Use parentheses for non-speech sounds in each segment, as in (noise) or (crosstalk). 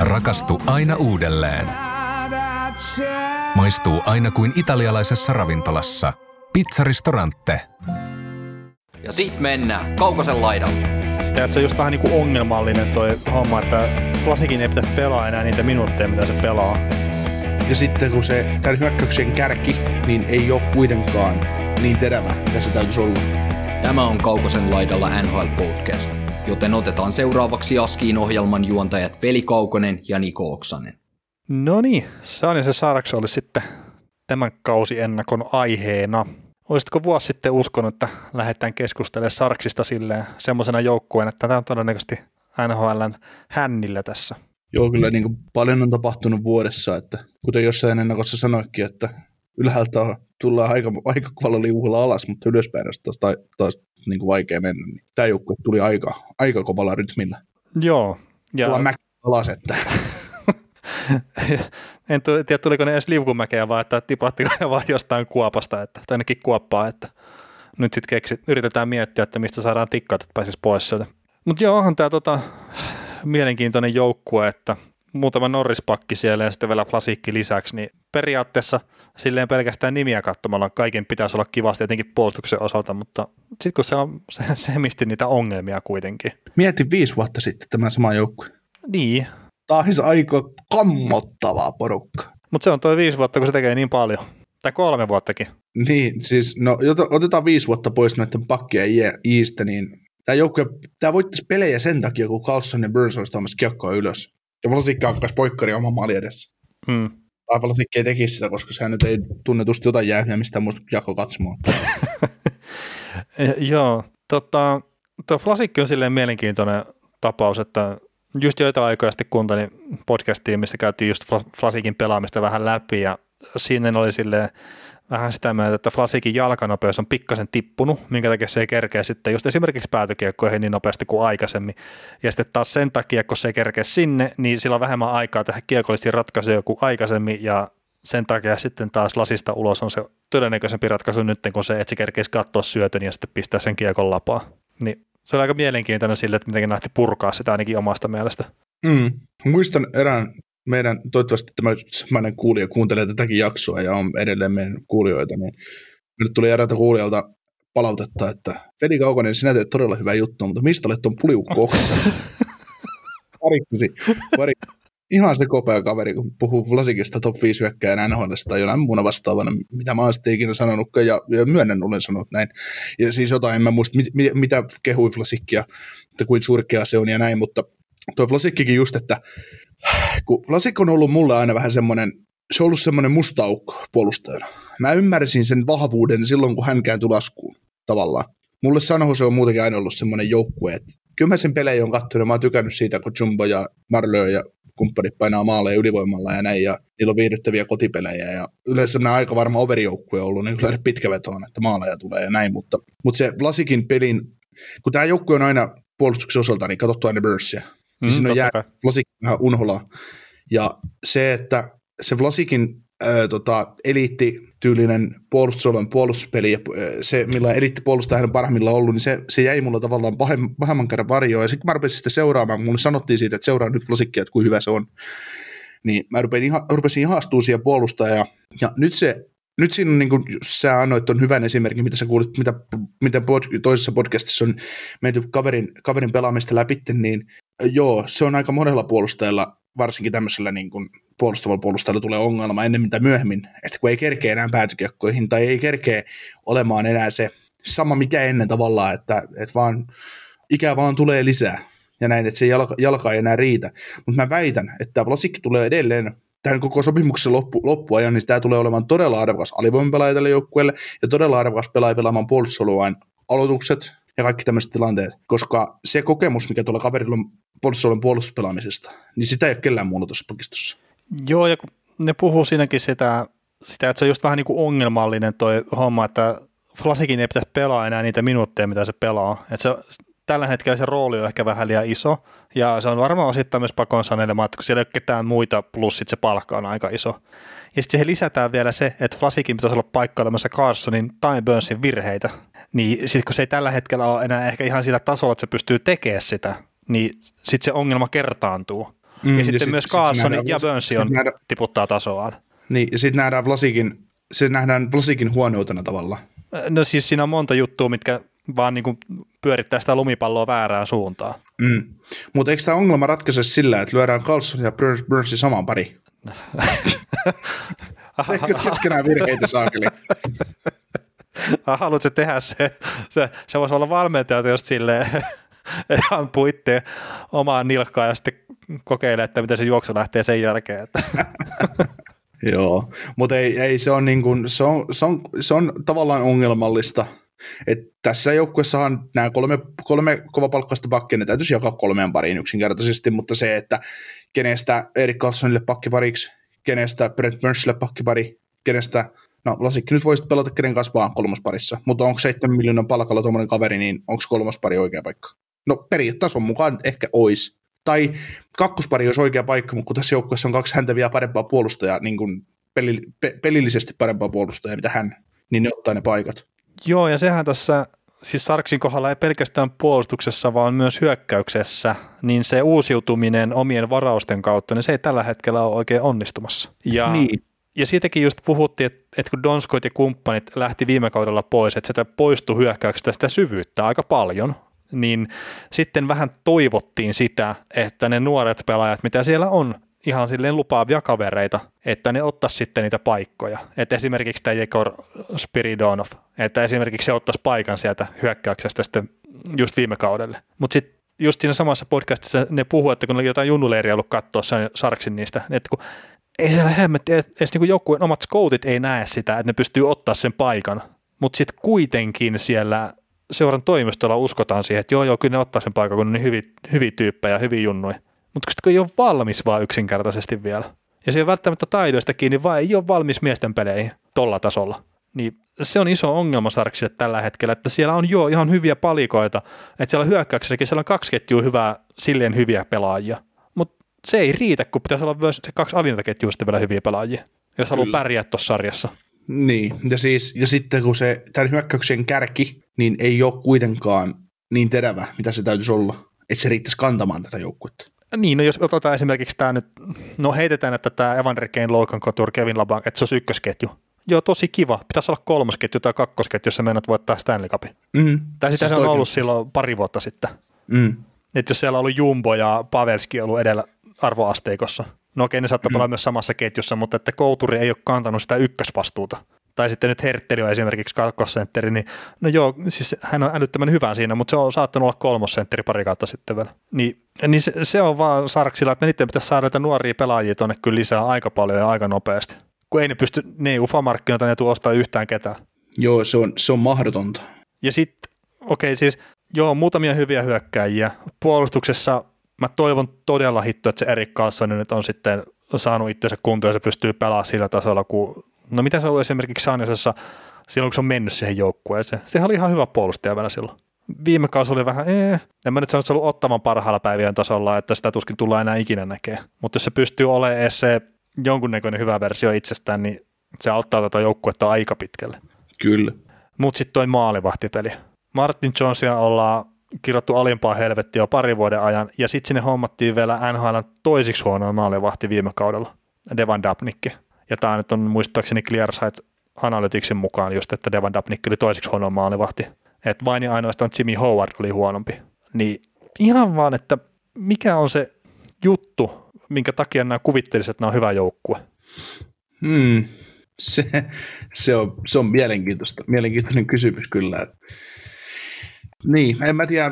Rakastu aina uudelleen. Maistuu aina kuin italialaisessa ravintolassa. Pizzaristorante. Ja sit mennään Kaukosen laidalle. Sitä, että se on just vähän niin kuin ongelmallinen toi homma, että klasikin ei pitäisi pelaa enää niitä minuutteja, mitä se pelaa. Ja sitten kun se tämän hyökkäyksen kärki, niin ei ole kuitenkaan niin terävä, mitä se täytyisi olla. Tämä on Kaukosen laidalla NHL Podcast, joten otetaan seuraavaksi Askiin ohjelman juontajat Veli Kaukonen ja Niko Oksanen. No niin, Saan ja se Sarks oli sitten tämän kausi ennakon aiheena. Olisitko vuosi sitten uskonut, että lähdetään keskustelemaan Sarksista silleen semmoisena joukkueen, että tämä on todennäköisesti NHLn hännillä tässä? Joo, kyllä niin kuin paljon on tapahtunut vuodessa, että kuten jossain ennakossa sanoikin, että ylhäältä on, tullaan aika, aika kovalla liuhulla alas, mutta ylöspäin taas, taas, taas niin kuin vaikea mennä. Niin tämä joukkue tuli aika, aika kovalla rytmillä. Joo. Ja... Tullaan mäki alas, että (laughs) en tiedä, tuliko ne edes liukumäkeä, vaan että tipattiko ne vaan jostain kuopasta, että, tai ainakin kuoppaa, että nyt sitten yritetään miettiä, että mistä saadaan tikkaat, että pääsisi pois sieltä. Mutta joo, onhan tämä tota, mielenkiintoinen joukkue, että muutama Norrispakki siellä ja sitten vielä Flasikki lisäksi, niin periaatteessa silleen pelkästään nimiä katsomalla kaiken pitäisi olla kivasti etenkin puolustuksen osalta, mutta sitten kun se on (laughs) se, semisti niitä ongelmia kuitenkin. Mieti viisi vuotta sitten tämä sama joukkue. Niin. Taas aika kammottavaa porukka. Mutta se on toi viisi vuotta, kun se tekee niin paljon. Tai kolme vuottakin. Niin, siis no otetaan viisi vuotta pois näiden pakkien iistä, niin tämä joukkue, tämä voittaisi pelejä sen takia, kun Carlson ja Burns olisi tuomassa kiekkoa ylös. Ja Vlasikka hakkaisi poikkari oman maali edessä. Hmm. Tai Vlasikki ei tekisi sitä, koska sehän nyt ei tunnetusti jotain jäähyä mistään muusta kiekko katsomaan. (laughs) Joo, tota, tuo Flasikki on silleen mielenkiintoinen tapaus, että just joita aikoja sitten kuuntelin podcastiin, missä käytiin just Flasikin pelaamista vähän läpi ja siinä oli silleen vähän sitä mieltä, että Flasikin jalkanopeus on pikkasen tippunut, minkä takia se ei kerkeä sitten just esimerkiksi päätykiekkoihin niin nopeasti kuin aikaisemmin. Ja sitten taas sen takia, kun se ei kerkeä sinne, niin sillä on vähemmän aikaa tehdä kiekollisesti ratkaisuja kuin aikaisemmin ja sen takia sitten taas lasista ulos on se todennäköisempi ratkaisu nyt, kun se, että se kerkeisi katsoa syötön ja sitten pistää sen kiekon lapaa. Niin se oli aika mielenkiintoinen sille, että miten lähti purkaa sitä ainakin omasta mielestä. Mm. Muistan erään meidän, toivottavasti tämä samainen kuulija kuuntelee tätäkin jaksoa ja on edelleen meidän kuulijoita, niin nyt tuli eräältä kuulijalta palautetta, että Veli Kaukonen, sinä teet todella hyvää juttua, mutta mistä olet tuon puliukko Parikkisi, (laughs) parikkisi. Ihan se kopea kaveri, kun puhuu Vlasikista top 5 hyökkääjän NHL tai jonain muuna vastaavana, mitä mä oon sitten ikinä sanonutkaan ja, ja myönnän olen sanonut näin. Ja siis jotain, en mä muista, mit, mit, mitä kehui Vlasikkia, että kuin surkea se on ja näin, mutta tuo Vlasikkikin just, että kun Vlasik on ollut mulle aina vähän semmoinen, se on ollut semmoinen mustaukko puolustajana. Mä ymmärsin sen vahvuuden silloin, kun hän kääntyi laskuun tavallaan. Mulle San Jose on muutenkin aina ollut semmoinen joukkue, että kyllä mä sen pelejä on katsonut, mä oon tykännyt siitä, kun Jumbo ja Marlö ja kumppanit painaa maaleja ylivoimalla ja näin, ja niillä on viihdyttäviä kotipelejä, ja yleensä semmoinen aika varma overjoukkue on ollut, niin kyllä pitkävetoon, että maaleja tulee ja näin, mutta, mutta se Vlasikin pelin, kun tämä joukkue on aina puolustuksen osalta, niin katsottu aina Bursia, niin mm, siinä on jää Vlasikin vähän unholaa, ja se, että se Vlasikin ää, tota, eliittityylinen puolustusalueen puolustuspeli ja se, millä eliittipuolustaja hän parhaimmillaan ollut, niin se, se jäi mulla tavallaan pahemman, pahemman kerran varjoon. Ja sitten kun mä rupesin sitä seuraamaan, mulle sanottiin siitä, että seuraa nyt Vlasikkia, että kuinka hyvä se on, niin mä rupesin, iha, rupesin ihastua siihen puolustaja. Ja, ja nyt se nyt siinä on, niin kuin sä annoit on hyvän esimerkin, mitä sä kuulit, mitä, mitä pod, toisessa podcastissa on menty kaverin, kaverin pelaamista läpi, niin joo, se on aika monella puolustajalla varsinkin tämmöisellä niin kuin puolustavalla puolustajalla tulee ongelma ennemmin tai myöhemmin, että kun ei kerkeä enää päätykiekkoihin tai ei kerkeä olemaan enää se sama mikä ennen tavallaan, että, että vaan ikää vaan tulee lisää ja näin, että se jalka, jalka ei enää riitä. Mutta mä väitän, että Vlasikki tulee edelleen tämän koko sopimuksen loppu, loppuajan, niin tämä tulee olemaan todella arvokas alivoimapelaaja tälle joukkueelle ja todella arvokas pelaaja pelaamaan aloitukset ja kaikki tämmöiset tilanteet, koska se kokemus, mikä tuolla kaverilla on puolustusalueen puolustuspelaamisesta, niin sitä ei ole kellään muulla tuossa pakistossa. Joo, ja ne puhuu siinäkin sitä, sitä, että se on just vähän niin kuin ongelmallinen toi homma, että Flasikin ei pitäisi pelaa enää niitä minuutteja, mitä se pelaa. Että se, tällä hetkellä se rooli on ehkä vähän liian iso, ja se on varmaan osittain myös pakon sanelema, että kun siellä ei ole ketään muita, plus sitten se palkka on aika iso. Ja sitten siihen lisätään vielä se, että Flasikin pitäisi olla paikkailemassa Carsonin tai Burnsin virheitä. Niin sitten kun se ei tällä hetkellä ole enää ehkä ihan sillä tasolla, että se pystyy tekemään sitä, niin sitten se ongelma kertaantuu. Mm, ja ja sitten sit- myös sit Carlson nähdään ja sit on nähdään- tiputtaa tasoaan. Niin, ja sitten nähdään Vlasikin, se nähdään Vlasikin huonoutena tavallaan. No siis siinä on monta juttua, mitkä vaan niin kuin pyörittää sitä lumipalloa väärään suuntaan. Mm. Mutta eikö tämä ongelma ratkaise sillä, että lyödään Carlson ja Burns, Burnsi samaan pariin? (laughs) Ehkä keskenään virheitä saakeli. (laughs) Haluatko tehdä se, se, se voisi olla valmentajalta just silleen, (laughs) ampuu itse omaan nilkkaan ja sitten kokeilee, että miten se juoksu lähtee sen jälkeen. (laughs) Joo, mutta ei, ei se, on niin kuin, se, on, se, on, se on tavallaan ongelmallista. Et tässä joukkuessahan nämä kolme, kolme kovapalkkaista pakkia, ne täytyisi jakaa kolmeen pariin yksinkertaisesti, mutta se, että kenestä Erik Carlsonille pakkipariksi, kenestä Brent Burnsille pakkipari, kenestä, no Lasikki nyt voisi pelata kenen kanssa vaan kolmosparissa, mutta onko 7 miljoonan palkalla tuommoinen kaveri, niin onko kolmospari oikea paikka? No periaatteessa mukaan ehkä ois. Tai kakkospari olisi oikea paikka, mutta kun tässä joukkueessa on kaksi häntä vielä parempaa puolustajaa, niin kuin peli, pe, pelillisesti parempaa puolustajaa, mitä hän, niin ne ottaa ne paikat. Joo, ja sehän tässä, siis Sarksin kohdalla ei pelkästään puolustuksessa, vaan myös hyökkäyksessä, niin se uusiutuminen omien varausten kautta, niin se ei tällä hetkellä ole oikein onnistumassa. Ja, Niin. Ja siitäkin just puhuttiin, että, että kun Donskoit ja kumppanit lähti viime kaudella pois, että sitä poistui hyökkäyksestä sitä syvyyttä aika paljon, niin sitten vähän toivottiin sitä, että ne nuoret pelaajat, mitä siellä on, ihan silleen lupaavia kavereita, että ne ottaisi sitten niitä paikkoja. Että esimerkiksi tämä Jekor Spiridonov, että esimerkiksi se ottaisi paikan sieltä hyökkäyksestä sitten just viime kaudelle. Mutta sitten just siinä samassa podcastissa ne puhuu, että kun oli jotain junnuleiria ollut katsoa Sarksin niistä, että kun ei hemmetti, edes niinku joukkueen omat scoutit ei näe sitä, että ne pystyy ottaa sen paikan. Mutta sitten kuitenkin siellä seuran toimistolla uskotaan siihen, että joo, joo, kyllä ne ottaa sen paikan, kun ne on niin hyviä, hyviä tyyppejä, hyviä junnuja. Mutta kun ei ole valmis vaan yksinkertaisesti vielä. Ja se ei ole välttämättä taidoista kiinni, vaan ei ole valmis miesten peleihin tolla tasolla. Niin se on iso ongelma Sarksille tällä hetkellä, että siellä on jo ihan hyviä palikoita, että siellä hyökkäyksessäkin siellä on kaksi ketjua hyvää, silleen hyviä pelaajia. Se ei riitä, kun pitäisi olla myös se kaksi alinta ketjua sitten vielä hyviä pelaajia, jos haluaa Kyllä. pärjää tuossa sarjassa. Niin, ja, siis, ja sitten kun se tämän hyökkäyksen kärki, niin ei ole kuitenkaan niin terävä, mitä se täytyisi olla, että se riittäisi kantamaan tätä joukkuetta. Niin, no jos otetaan esimerkiksi tämä nyt, no heitetään, että tämä Evander Kane, Logan Couture, Kevin Labanc, että se olisi ykkösketju. Joo, tosi kiva. Pitäisi olla kolmosketju tai kakkosketju, jos sä menet voittaa Stanley Cupin. Mm. Tai sitä Siis se on oikein. ollut silloin pari vuotta sitten. Mm. Että jos siellä on ollut Jumbo ja Pavelski ollut edellä arvoasteikossa. No okei, ne saattaa pelaa myös samassa ketjussa, mutta että Kouturi ei ole kantanut sitä ykkösvastuuta. Tai sitten nyt Hertteli on esimerkiksi kakkosentteri, niin no joo, siis hän on älyttömän hyvä siinä, mutta se on saattanut olla kolmosentteri pari kautta sitten vielä. Niin, niin se, se, on vaan Sarksilla, että niiden pitäisi saada näitä nuoria pelaajia tuonne kyllä lisää aika paljon ja aika nopeasti. Kun ei ne pysty, ne ei ufa-markkinoita, ne tule ostaa yhtään ketään. Joo, se on, se on mahdotonta. Ja sitten, okei okay, siis, joo, muutamia hyviä hyökkääjiä. Puolustuksessa mä toivon todella hitto, että se Erik Carlson nyt on sitten saanut itsensä kuntoon ja se pystyy pelaamaan sillä tasolla, kun, no mitä se oli esimerkiksi Sanjosessa silloin, kun se on mennyt siihen joukkueeseen. Sehän oli ihan hyvä puolustaja vielä silloin. Viime kausi oli vähän, ee, en mä nyt sano, että se on ollut ottavan parhaalla päivien tasolla, että sitä tuskin tullaan enää ikinä näkee. Mutta jos se pystyy olemaan edes se jonkunnäköinen hyvä versio itsestään, niin se auttaa tätä joukkuetta aika pitkälle. Kyllä. Mutta sitten toi maalivahtipeli. Martin Jonesia ollaan kirjoittu alimpaa helvettiä jo pari vuoden ajan, ja sitten sinne hommattiin vielä NHL toisiksi huonoa maalivahti viime kaudella, Devan Dabnikki. Ja tämä nyt on muistaakseni Clearsight Analyticsin mukaan just, että Devan Dabnikki oli toisiksi huonoa maalivahti. Että vain ja ainoastaan Jimmy Howard oli huonompi. Niin ihan vaan, että mikä on se juttu, minkä takia nämä kuvittelisivat, että nämä on hyvä joukkue. Hmm. Se, se, on, se on mielenkiintoista, mielenkiintoinen kysymys kyllä. Niin, en mä tiedä.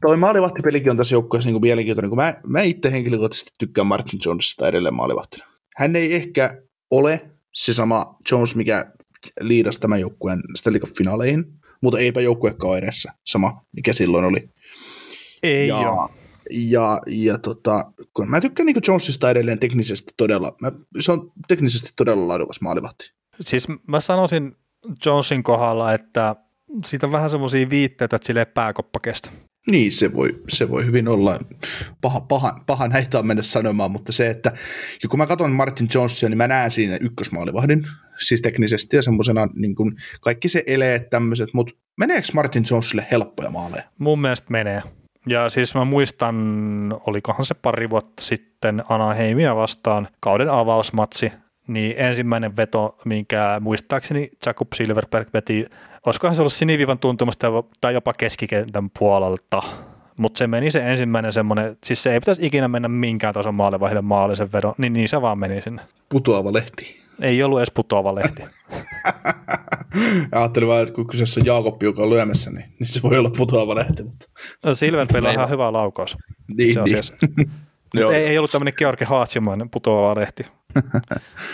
Toi maalivahtipelikin on tässä joukkueessa niin mielenkiintoinen, kun mä, mä itse henkilökohtaisesti tykkään Martin Jonesista edelleen maalivahtina. Hän ei ehkä ole se sama Jones, mikä liidasi tämän joukkueen Stanley Cup-finaaleihin, mutta eipä joukkuekaan edessä sama, mikä silloin oli. Ei ja, joo. ja, ja tota, kun mä tykkään niin Jonesista edelleen teknisesti todella, mä, se on teknisesti todella laadukas maalivahti. Siis mä sanoisin Jonesin kohdalla, että siitä on vähän semmoisia viitteitä, että sille pääkoppa kestä. Niin, se voi, se voi hyvin olla. Paha, paha, paha näitä on mennä sanomaan, mutta se, että kun mä katson Martin Jonesia, niin mä näen siinä ykkösmaalivahdin, siis teknisesti ja semmoisena niin kuin kaikki se eleet tämmöiset, mutta meneekö Martin Jonesille helppoja maaleja? Mun mielestä menee. Ja siis mä muistan, olikohan se pari vuotta sitten Anaheimia vastaan kauden avausmatsi, niin ensimmäinen veto, minkä muistaakseni Jacob Silverberg veti, olisikohan se ollut sinivivan tuntumasta tai jopa keskikentän puolelta, mutta se meni se ensimmäinen semmoinen, siis se ei pitäisi ikinä mennä minkään tason maalivahdille maallisen vedon, niin, niin se vaan meni sinne. Putoava lehti. Ei ollut edes putoava lehti. (laughs) Ajattelin vaan, että kun kyseessä on Jaakob, joka on lyömässä, niin, niin se voi olla putoava lehti. Mutta... Silverberg on ihan hyvä laukaus. Niin, se niin. Mutta ei, ei ollut tämmöinen Georgi Haatsimainen putoava lehti.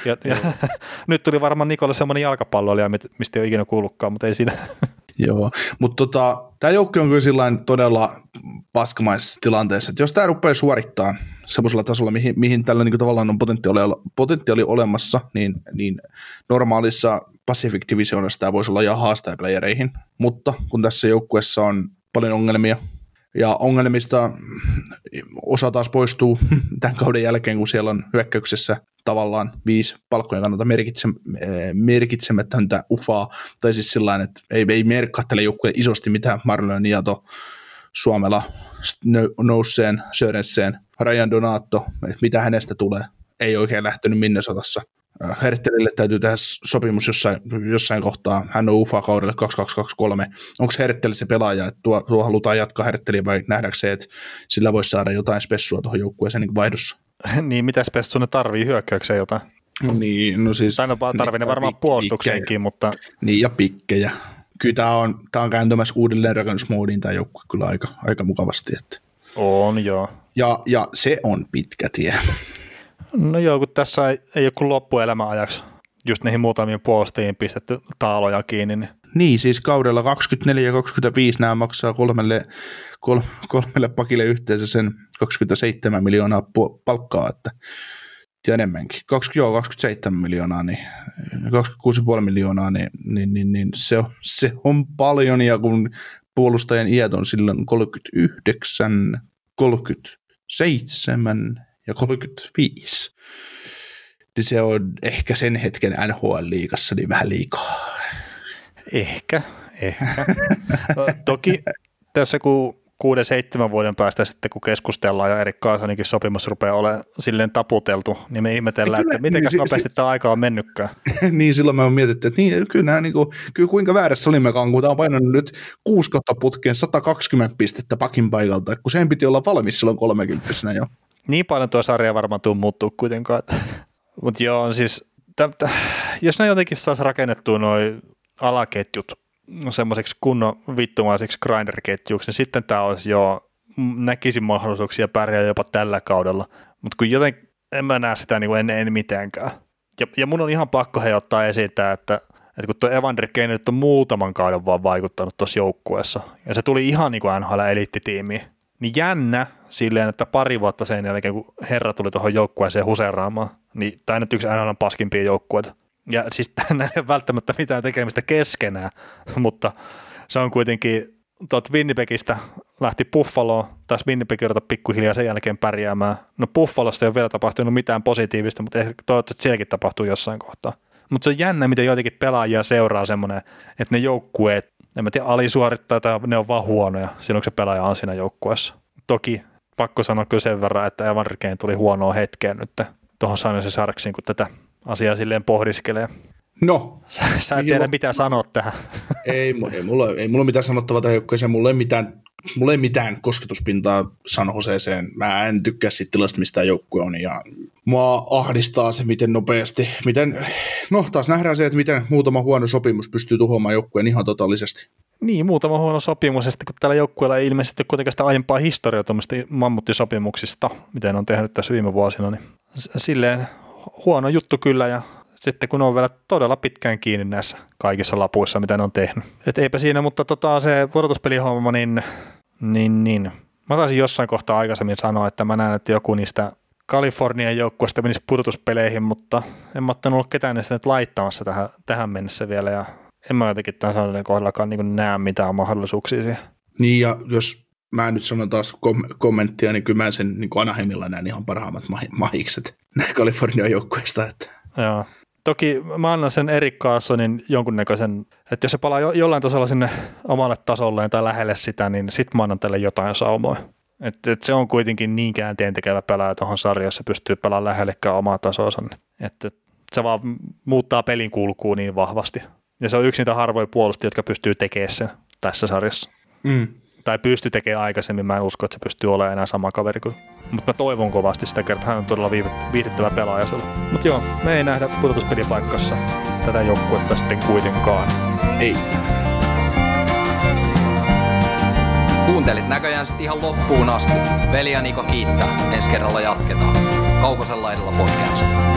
ja, ja, (laughs) nyt tuli varmaan Nikolle semmoinen jalkapalloilija, mistä ei ole ikinä kuullutkaan, mutta ei siinä. (laughs) Joo, mutta tota, tämä joukko on kyllä sillain todella paskamaisessa tilanteessa, että jos tämä rupeaa suorittaa semmoisella tasolla, mihin, mihin tällä niin tavallaan on potentiaali, potentiaali olemassa, niin, niin normaalissa Pacific Divisionissa tämä voisi olla ihan haastajaplayereihin, mutta kun tässä joukkueessa on paljon ongelmia, ja ongelmista osa taas poistuu (laughs) tämän kauden jälkeen, kun siellä on hyökkäyksessä tavallaan viisi palkkojen kannalta merkitse, merkitsemätöntä ufaa, tai siis sillä että ei, ei merkkahtele joukkueen isosti mitään. Marlon Niato, Suomela, Nousseen, Sörenseen, Rajan Donato, mitä hänestä tulee, ei oikein lähtenyt Minnesotassa. Herttelille täytyy tehdä sopimus jossain, jossain kohtaa. Hän on UFA kaudelle 2223. Onko Herttel se pelaaja, että tuo, tuo halutaan jatkaa Hertteliä vai nähdäänkö se, että sillä voisi saada jotain spessua tuohon joukkueeseen niin vaihdossa? (laughs) niin, mitä spessua ne tarvii hyökkäykseen jotain? Niin, no siis... Tai no tarvii ne varmaan puolustukseenkin, mutta... Niin, ja pikkejä. Kyllä tämä on, tämä on kääntymässä uudelleen rakennusmoodiin tämä joukkue kyllä aika, aika mukavasti. Että. On, joo. Ja, ja se on pitkä tie. No joo, kun tässä ei, ei ole kuin loppuelämän ajaksi just niihin muutamiin puolustajiin pistetty taaloja kiinni. Niin. niin, siis kaudella 24 ja 25 nämä maksaa kolmelle, kol, kolmelle pakille yhteensä sen 27 miljoonaa palkkaa, että ja enemmänkin. 20, joo, 27 miljoonaa, niin 26,5 miljoonaa, niin, niin, niin, niin se, on, se on paljon, ja kun puolustajan iät on silloin 39, 37 ja 35, niin se on ehkä sen hetken NHL-liigassa niin vähän liikaa. Ehkä, ehkä. Toki tässä kun kuuden, seitsemän vuoden päästä sitten, kun keskustellaan ja Erik Kaasaninkin sopimus rupeaa olemaan silleen taputeltu, niin me ihmetellään, kyllä, että miten niin, nopeasti si- tämä aika on mennytkään. (laughs) niin, silloin me on mietitty, että niin, kyllä, nämä, niin kuin, kyllä kuinka väärässä olimmekaan, kun tämä on painanut nyt kuusi kautta putkeen 120 pistettä pakin paikalta, kun sen piti olla valmis silloin 30 jo. Niin paljon tuo sarja varmaan tuu muuttuu kuitenkaan. (laughs) Mutta joo, siis t- t- jos ne jotenkin saisi rakennettua noin alaketjut semmoiseksi kunnon vittumaiseksi grinder-ketjuksi, niin sitten tämä olisi jo, näkisin mahdollisuuksia pärjää jopa tällä kaudella. Mutta kun joten en mä näe sitä niin kuin en, en mitäänkään. Ja, ja mun on ihan pakko he ottaa esiin tämä, että, että kun tuo Evander Kane nyt on muutaman kauden vaan vaikuttanut tuossa joukkueessa, ja se tuli ihan niin kuin NHL-eliittitiimiin, niin jännä silleen, että pari vuotta sen jälkeen, kun herra tuli tuohon joukkueeseen huseeraamaan, niin tämä nyt yksi NHL paskimpia joukkueita. Ja siis tämä ei ole välttämättä mitään tekemistä keskenään, (laughs) mutta se on kuitenkin tuot Winnipegistä lähti Buffaloon, taas Winnipeg ruveta pikkuhiljaa sen jälkeen pärjäämään. No Buffalosta ei ole vielä tapahtunut mitään positiivista, mutta ehkä toivottavasti sielläkin tapahtuu jossain kohtaa. Mutta se on jännä, miten joitakin pelaajia seuraa semmoinen, että ne joukkueet, en mä tiedä, alisuorittaa tai ne on vaan huonoja silloin, kun se pelaaja on siinä joukkueessa. Toki pakko sanoa kyllä sen verran, että Evan Rikeen tuli huonoa hetkeen nyt tuohon Sainoisen Sarksiin, kun tätä asiaa silleen pohdiskelee. No. Sä, sä et tiedä, mitä sanot tähän. (laughs) Ei, ei, mulla, ei mulla mitään sanottavaa tähän joukkueeseen. Mulla ei mitään, mulla ei mitään kosketuspintaa San Joseeseen. Mä en tykkää siitä tilasta, mistä joukkue on. Ja mua ahdistaa se, miten nopeasti, miten, no taas nähdään se, että miten muutama huono sopimus pystyy tuhoamaan joukkueen ihan totaalisesti. Niin, muutama huono sopimus, ja sitten kun tällä joukkueella ei ilmeisesti kuitenkaan sitä aiempaa historiaa tuommoista mammuttisopimuksista, miten on tehnyt tässä viime vuosina, niin silleen huono juttu kyllä, ja sitten kun on vielä todella pitkään kiinni näissä kaikissa lapuissa, mitä ne on tehnyt. Et eipä siinä, mutta tota, se pudotuspelihomma, niin, niin, niin. Mä taisin jossain kohtaa aikaisemmin sanoa, että mä näen, että joku niistä Kalifornian joukkueesta menisi pudotuspeleihin, mutta en mä ottanut ollut ketään niistä nyt laittamassa tähän, tähän mennessä vielä, ja en mä jotenkin tämän sanoinen kohdallakaan niin näe mitään mahdollisuuksia siihen. Niin, ja jos mä nyt sanon taas kom- kommenttia, niin kyllä mä sen niin Anaheimilla näen ihan parhaimmat mahikset (laughs) näin Kalifornian joukkueesta. Että. Joo. toki mä annan sen Erik Carsonin jonkunnäköisen, että jos se palaa jo, jollain tasolla sinne omalle tasolleen tai lähelle sitä, niin sit mä annan tälle jotain saumoja. Että et se on kuitenkin niin käänteen tekevä pelaaja tuohon sarjaan, se pystyy pelaamaan lähellekään omaa tasonsa. Että se vaan muuttaa pelin kulkuu niin vahvasti. Ja se on yksi niitä harvoja puolustajia, jotka pystyy tekemään sen tässä sarjassa. Mm. Tai pystyy tekemään aikaisemmin, mä en usko, että se pystyy olemaan enää sama kaveri kuin. Mutta mä toivon kovasti sitä kertaa, hän on todella viihdyttävä pelaaja sillä. Mutta joo, me ei nähdä pudotuspelipaikassa tätä joukkuetta sitten kuitenkaan. Ei. Kuuntelit näköjään sitten ihan loppuun asti. Veli ja Niko kiittää. Ensi kerralla jatketaan. Kaukosella edellä podcast.